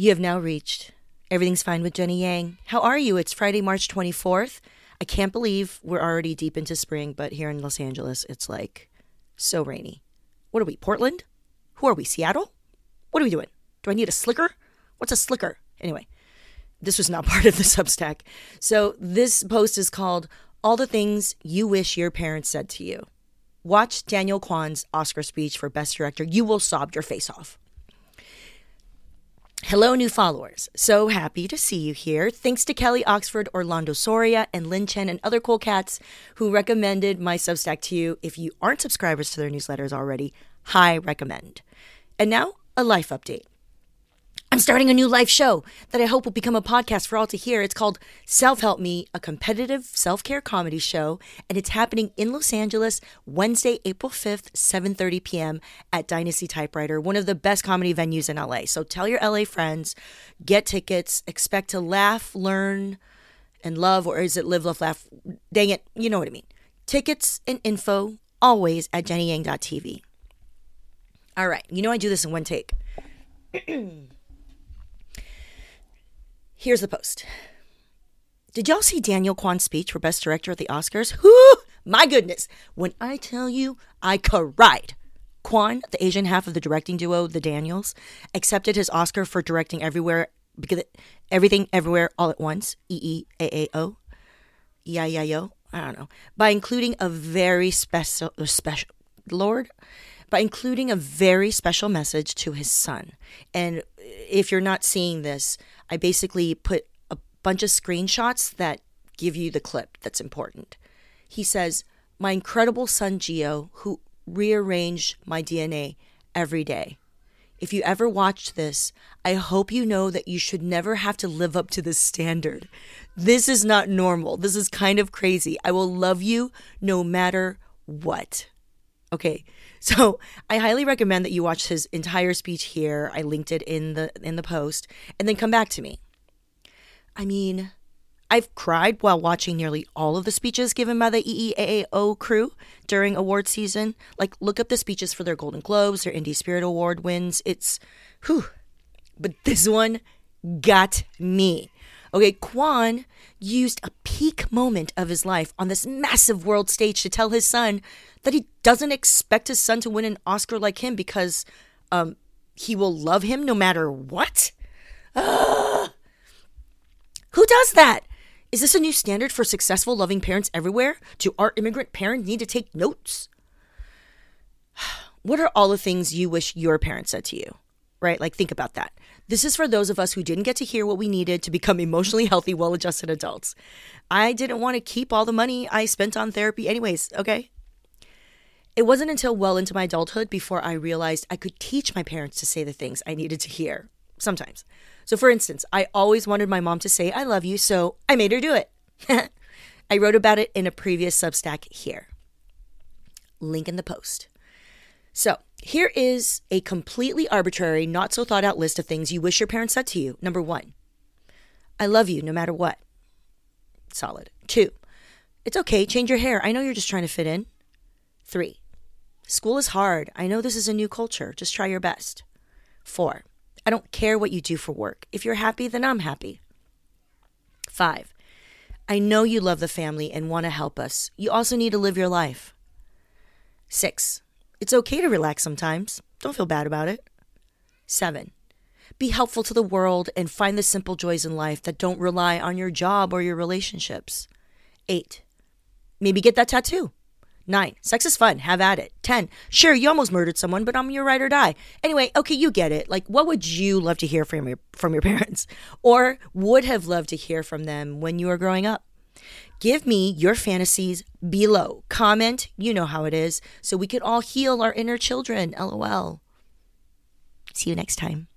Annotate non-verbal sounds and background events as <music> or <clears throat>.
You have now reached Everything's Fine with Jenny Yang. How are you? It's Friday, March 24th. I can't believe we're already deep into spring, but here in Los Angeles, it's like so rainy. What are we, Portland? Who are we, Seattle? What are we doing? Do I need a slicker? What's a slicker? Anyway, this was not <laughs> part of the Substack. So this post is called All the Things You Wish Your Parents Said to You. Watch Daniel Kwan's Oscar speech for Best Director. You will sob your face off. Hello, new followers. So happy to see you here. Thanks to Kelly Oxford, Orlando Soria, and Lynn Chen, and other cool cats who recommended my Substack to you. If you aren't subscribers to their newsletters already, high recommend. And now, a life update. I'm starting a new live show that I hope will become a podcast for all to hear. It's called Self Help Me, a competitive self care comedy show, and it's happening in Los Angeles Wednesday, April 5th, 7:30 p.m. at Dynasty Typewriter, one of the best comedy venues in LA. So tell your LA friends, get tickets, expect to laugh, learn, and love, or is it live, love, laugh? Dang it, you know what I mean. Tickets and info always at jennyyang.tv. All right, you know I do this in one take. <clears throat> Here's the post. Did y'all see Daniel Kwan's speech for Best Director at the Oscars? <laughs> Whoo! My goodness. When I tell you, I cried. Kwan, the Asian half of the directing duo, the Daniels, accepted his Oscar for directing everywhere because everything everywhere all at once. E E A A O. E I I O. I don't know. By including a very special uh, special Lord by including a very special message to his son. And if you're not seeing this, I basically put a bunch of screenshots that give you the clip that's important. He says, My incredible son Geo, who rearranged my DNA every day. If you ever watched this, I hope you know that you should never have to live up to this standard. This is not normal. This is kind of crazy. I will love you no matter what. Okay. <laughs> So I highly recommend that you watch his entire speech here. I linked it in the in the post, and then come back to me. I mean, I've cried while watching nearly all of the speeches given by the EEAAO crew during award season. Like, look up the speeches for their Golden Globes, their Indie Spirit Award wins. It's, whew. But this one got me. Okay, Kwan used a peak moment of his life on this massive world stage to tell his son that he doesn't expect his son to win an Oscar like him because um, he will love him no matter what? <gasps> Who does that? Is this a new standard for successful, loving parents everywhere? Do our immigrant parents need to take notes? <sighs> What are all the things you wish your parents said to you? Right? Like, think about that. This is for those of us who didn't get to hear what we needed to become <laughs> emotionally healthy, well adjusted adults. I didn't want to keep all the money I spent on therapy, anyways, okay? It wasn't until well into my adulthood before I realized I could teach my parents to say the things I needed to hear, sometimes. So, for instance, I always wanted my mom to say, I love you, so I made her do it. <laughs> I wrote about it in a previous Substack here. Link in the post. So, here is a completely arbitrary, not so thought out list of things you wish your parents said to you. Number one, I love you no matter what. Solid. Two, it's okay, change your hair. I know you're just trying to fit in. Three, School is hard. I know this is a new culture. Just try your best. Four, I don't care what you do for work. If you're happy, then I'm happy. Five, I know you love the family and want to help us. You also need to live your life. Six, it's okay to relax sometimes. Don't feel bad about it. Seven, be helpful to the world and find the simple joys in life that don't rely on your job or your relationships. Eight, maybe get that tattoo. Nine, sex is fun. Have at it. Ten, sure, you almost murdered someone, but I'm your ride or die. Anyway, okay, you get it. Like, what would you love to hear from your from your <laughs> parents, or would have loved to hear from them when you were growing up? Give me your fantasies below. Comment, you know how it is, so we can all heal our inner children. LOL. See you next time.